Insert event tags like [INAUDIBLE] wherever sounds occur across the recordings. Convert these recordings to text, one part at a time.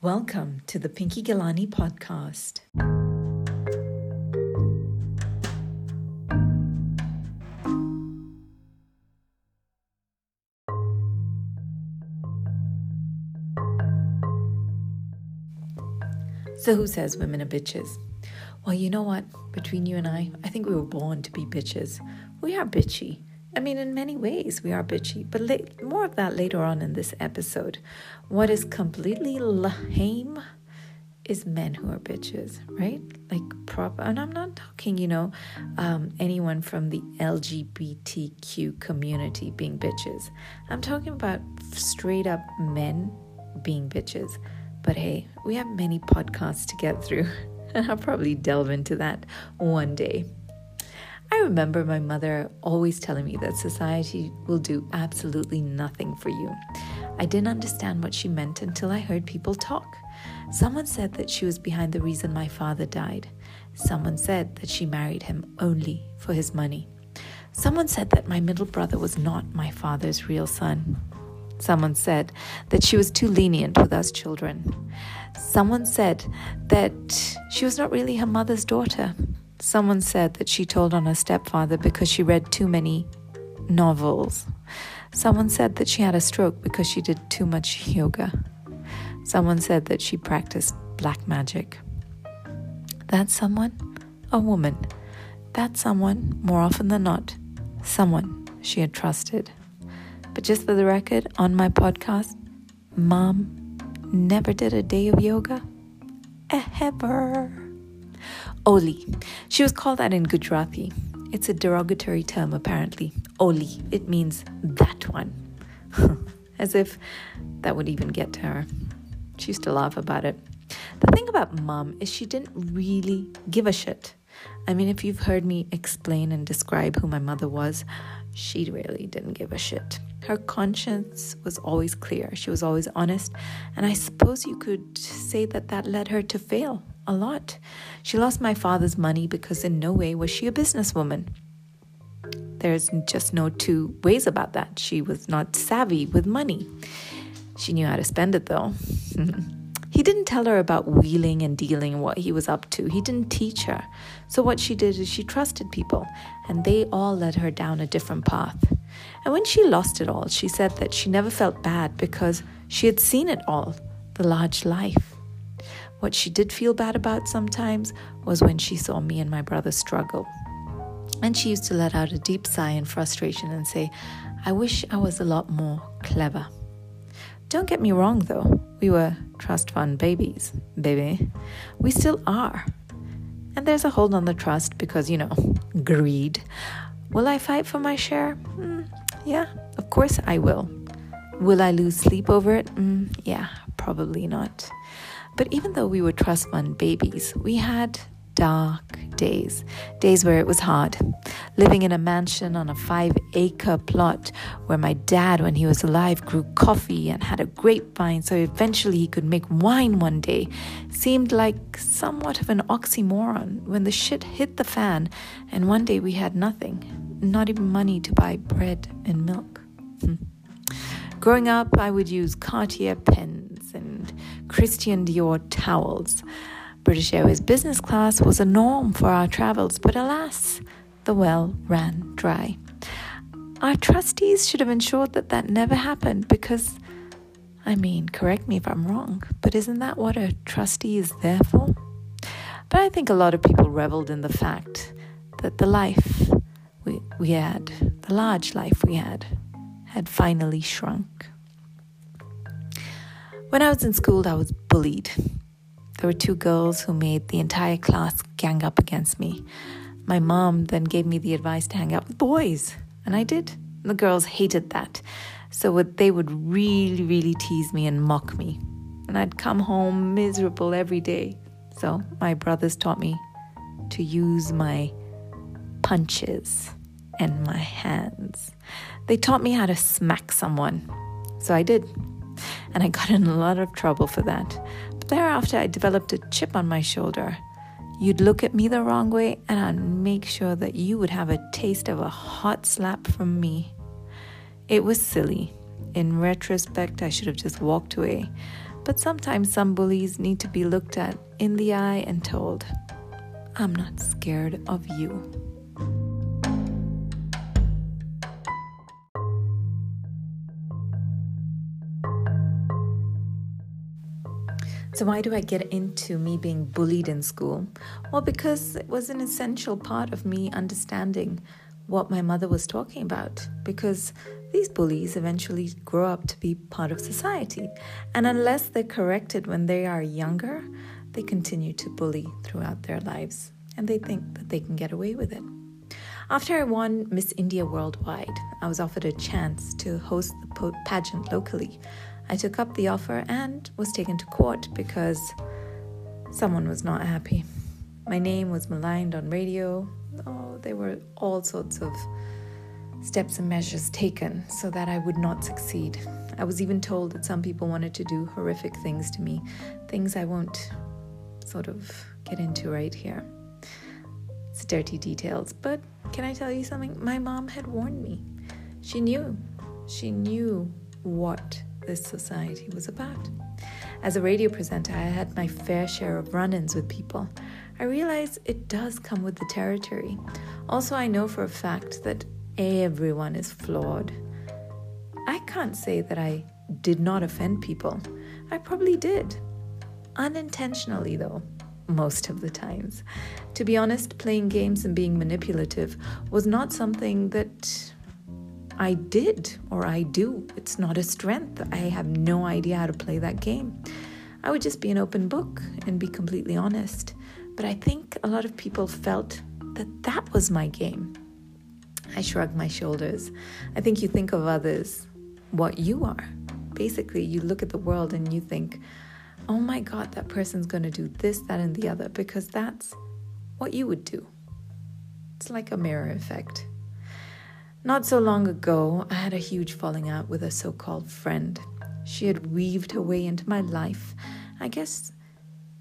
Welcome to the Pinky Ghelani podcast. So, who says women are bitches? Well, you know what? Between you and I, I think we were born to be bitches. We are bitchy. I mean, in many ways, we are bitchy, but la- more of that later on in this episode. What is completely lame is men who are bitches, right? Like, proper, and I'm not talking, you know, um, anyone from the LGBTQ community being bitches. I'm talking about straight up men being bitches. But hey, we have many podcasts to get through, [LAUGHS] and I'll probably delve into that one day. I remember my mother always telling me that society will do absolutely nothing for you. I didn't understand what she meant until I heard people talk. Someone said that she was behind the reason my father died. Someone said that she married him only for his money. Someone said that my middle brother was not my father's real son. Someone said that she was too lenient with us children. Someone said that she was not really her mother's daughter. Someone said that she told on her stepfather because she read too many novels. Someone said that she had a stroke because she did too much yoga. Someone said that she practiced black magic. That someone? A woman. That someone, more often than not, someone she had trusted. But just for the record, on my podcast, mom never did a day of yoga. Ever. Oli. She was called that in Gujarati. It's a derogatory term, apparently. Oli. It means that one. [LAUGHS] As if that would even get to her. She used to laugh about it. The thing about mom is she didn't really give a shit. I mean, if you've heard me explain and describe who my mother was, she really didn't give a shit. Her conscience was always clear, she was always honest, and I suppose you could say that that led her to fail a lot. She lost my father's money because in no way was she a businesswoman. There's just no two ways about that. She was not savvy with money. She knew how to spend it though. [LAUGHS] he didn't tell her about wheeling and dealing and what he was up to. He didn't teach her. So what she did is she trusted people, and they all led her down a different path. And when she lost it all, she said that she never felt bad because she had seen it all the large life. What she did feel bad about sometimes was when she saw me and my brother struggle. And she used to let out a deep sigh in frustration and say, I wish I was a lot more clever. Don't get me wrong though, we were trust fund babies, baby. We still are. And there's a hold on the trust because, you know, [LAUGHS] greed. Will I fight for my share? Mm, yeah, of course I will. Will I lose sleep over it? Mm, yeah, probably not. But even though we were trust fund babies, we had dark days, days where it was hard. Living in a mansion on a five acre plot where my dad, when he was alive, grew coffee and had a grapevine so eventually he could make wine one day seemed like somewhat of an oxymoron when the shit hit the fan and one day we had nothing, not even money to buy bread and milk. Hmm. Growing up, I would use Cartier pens and Christian Dior towels. British Airways business class was a norm for our travels, but alas, the well ran dry. Our trustees should have ensured that that never happened because, I mean, correct me if I'm wrong, but isn't that what a trustee is there for? But I think a lot of people reveled in the fact that the life we, we had, the large life we had, had finally shrunk. When I was in school, I was bullied there were two girls who made the entire class gang up against me. My mom then gave me the advice to hang out with boys, and I did. The girls hated that. So they would really, really tease me and mock me. And I'd come home miserable every day. So my brothers taught me to use my punches and my hands. They taught me how to smack someone. So I did. And I got in a lot of trouble for that. But thereafter, I developed a chip on my shoulder. You'd look at me the wrong way, and I'd make sure that you would have a taste of a hot slap from me. It was silly. In retrospect, I should have just walked away. but sometimes some bullies need to be looked at in the eye and told, I'm not scared of you. So, why do I get into me being bullied in school? Well, because it was an essential part of me understanding what my mother was talking about. Because these bullies eventually grow up to be part of society. And unless they're corrected when they are younger, they continue to bully throughout their lives. And they think that they can get away with it. After I won Miss India Worldwide, I was offered a chance to host the pageant locally. I took up the offer and was taken to court because someone was not happy. My name was maligned on radio. Oh, there were all sorts of steps and measures taken so that I would not succeed. I was even told that some people wanted to do horrific things to me, things I won't sort of get into right here. It's dirty details, but can I tell you something? My mom had warned me. She knew. She knew what this society was about. As a radio presenter, I had my fair share of run ins with people. I realize it does come with the territory. Also, I know for a fact that everyone is flawed. I can't say that I did not offend people. I probably did. Unintentionally, though, most of the times. To be honest, playing games and being manipulative was not something that I did or I do. It's not a strength. I have no idea how to play that game. I would just be an open book and be completely honest. But I think a lot of people felt that that was my game. I shrugged my shoulders. I think you think of others what you are. Basically, you look at the world and you think, oh my God, that person's going to do this, that, and the other, because that's what you would do. It's like a mirror effect. Not so long ago, I had a huge falling out with a so called friend. She had weaved her way into my life. I guess,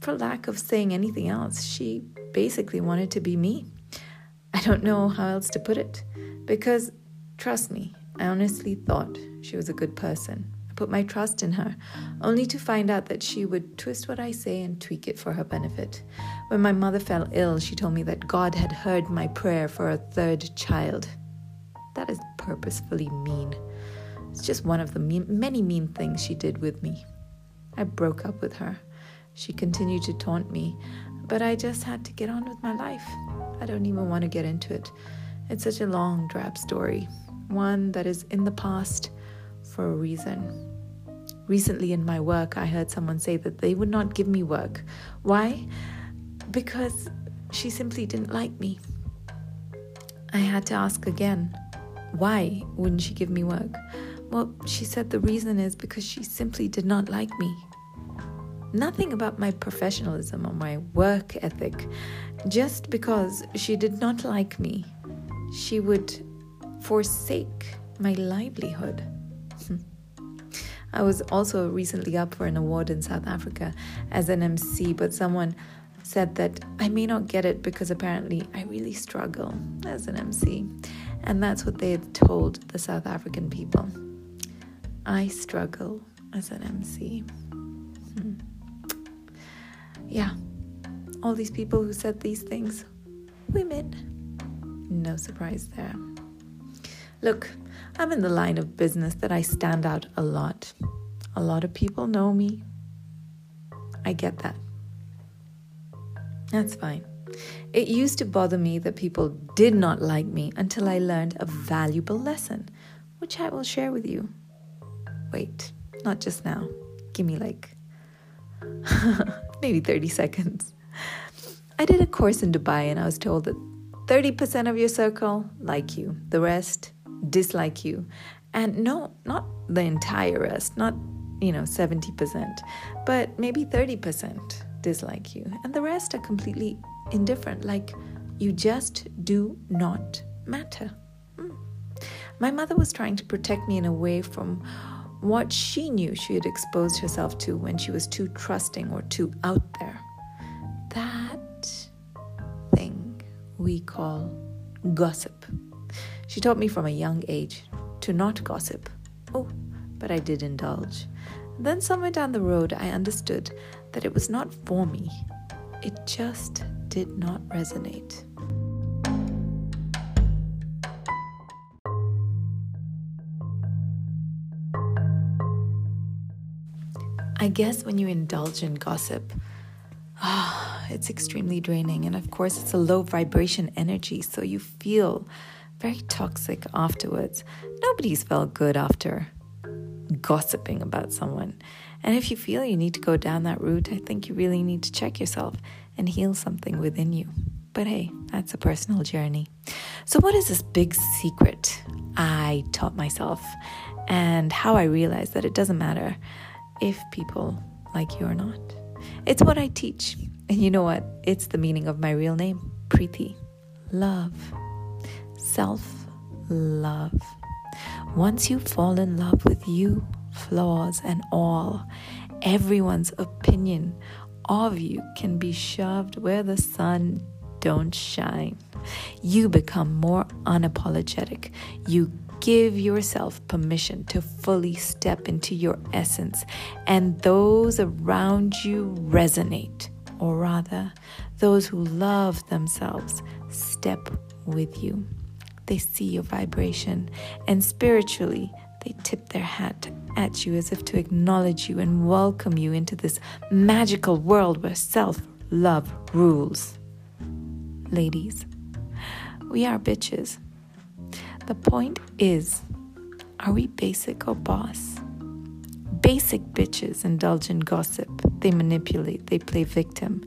for lack of saying anything else, she basically wanted to be me. I don't know how else to put it. Because, trust me, I honestly thought she was a good person. I put my trust in her, only to find out that she would twist what I say and tweak it for her benefit. When my mother fell ill, she told me that God had heard my prayer for a third child. That is purposefully mean. It's just one of the mean, many mean things she did with me. I broke up with her. She continued to taunt me, but I just had to get on with my life. I don't even want to get into it. It's such a long, drab story, one that is in the past for a reason. Recently in my work, I heard someone say that they would not give me work. Why? Because she simply didn't like me. I had to ask again why wouldn't she give me work? Well, she said the reason is because she simply did not like me. Nothing about my professionalism or my work ethic, just because she did not like me, she would forsake my livelihood. [LAUGHS] I was also recently up for an award in South Africa as an MC, but someone said that I may not get it because apparently I really struggle as an MC. And that's what they had told the South African people. I struggle as an MC. Hmm. Yeah, all these people who said these things, women. No surprise there. Look, I'm in the line of business that I stand out a lot. A lot of people know me. I get that. That's fine. It used to bother me that people did not like me until I learned a valuable lesson, which I will share with you. Wait, not just now. Give me like [LAUGHS] maybe 30 seconds. I did a course in Dubai and I was told that 30% of your circle like you, the rest dislike you. And no, not the entire rest, not, you know, 70%, but maybe 30% dislike you. And the rest are completely indifferent, like you just do not matter. Mm. My mother was trying to protect me in a way from what she knew she had exposed herself to when she was too trusting or too out there. That thing we call gossip. She taught me from a young age to not gossip. Oh, but I did indulge. Then, somewhere down the road, I understood that it was not for me, it just did not resonate. I guess when you indulge in gossip, ah, [SIGHS] it's extremely draining. And of course, it's a low vibration energy, so you feel very toxic afterwards. Nobody's felt good after gossiping about someone. And if you feel you need to go down that route, I think you really need to check yourself and heal something within you. But hey, that's a personal journey. So, what is this big secret I taught myself and how I realized that it doesn't matter if people like you or not. It's what I teach. And you know what? It's the meaning of my real name Preeti. Love. Self love. Once you fall in love with you, flaws and all, everyone's opinion of you can be shoved where the sun don't shine. You become more unapologetic. You give yourself permission to fully step into your essence, and those around you resonate, or rather, those who love themselves step with you. They see your vibration, and spiritually, they tip their hat at you as if to acknowledge you and welcome you into this magical world where self love rules. Ladies, we are bitches the point is are we basic or boss? Basic bitches indulge in gossip. They manipulate, they play victim.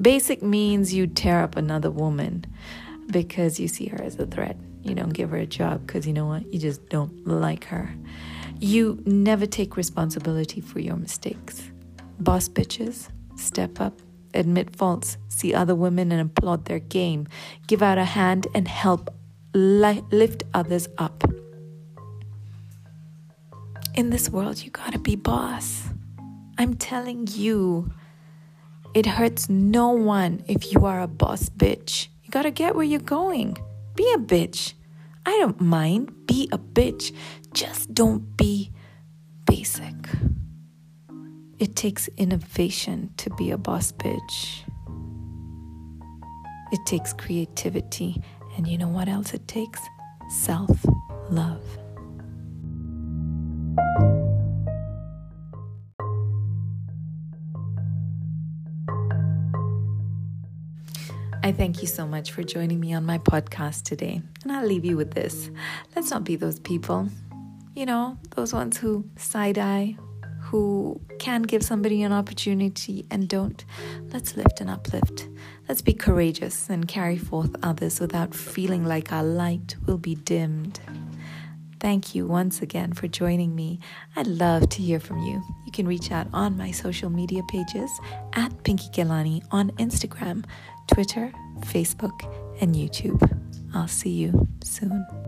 Basic means you tear up another woman because you see her as a threat. You don't give her a job because you know what? You just don't like her. You never take responsibility for your mistakes. Boss bitches, step up, admit faults, see other women and applaud their game, give out a hand and help li- lift others up. In this world, you gotta be boss. I'm telling you, it hurts no one if you are a boss bitch. You gotta get where you're going. Be a bitch. I don't mind. Be a bitch. Just don't be basic. It takes innovation to be a boss bitch. It takes creativity and you know what else it takes? Self love. I thank you so much for joining me on my podcast today. And I'll leave you with this. Let's not be those people, you know, those ones who side eye, who can give somebody an opportunity and don't. Let's lift and uplift. Let's be courageous and carry forth others without feeling like our light will be dimmed. Thank you once again for joining me. I'd love to hear from you. You can reach out on my social media pages at Pinky Ghelani on Instagram, Twitter, Facebook, and YouTube. I'll see you soon.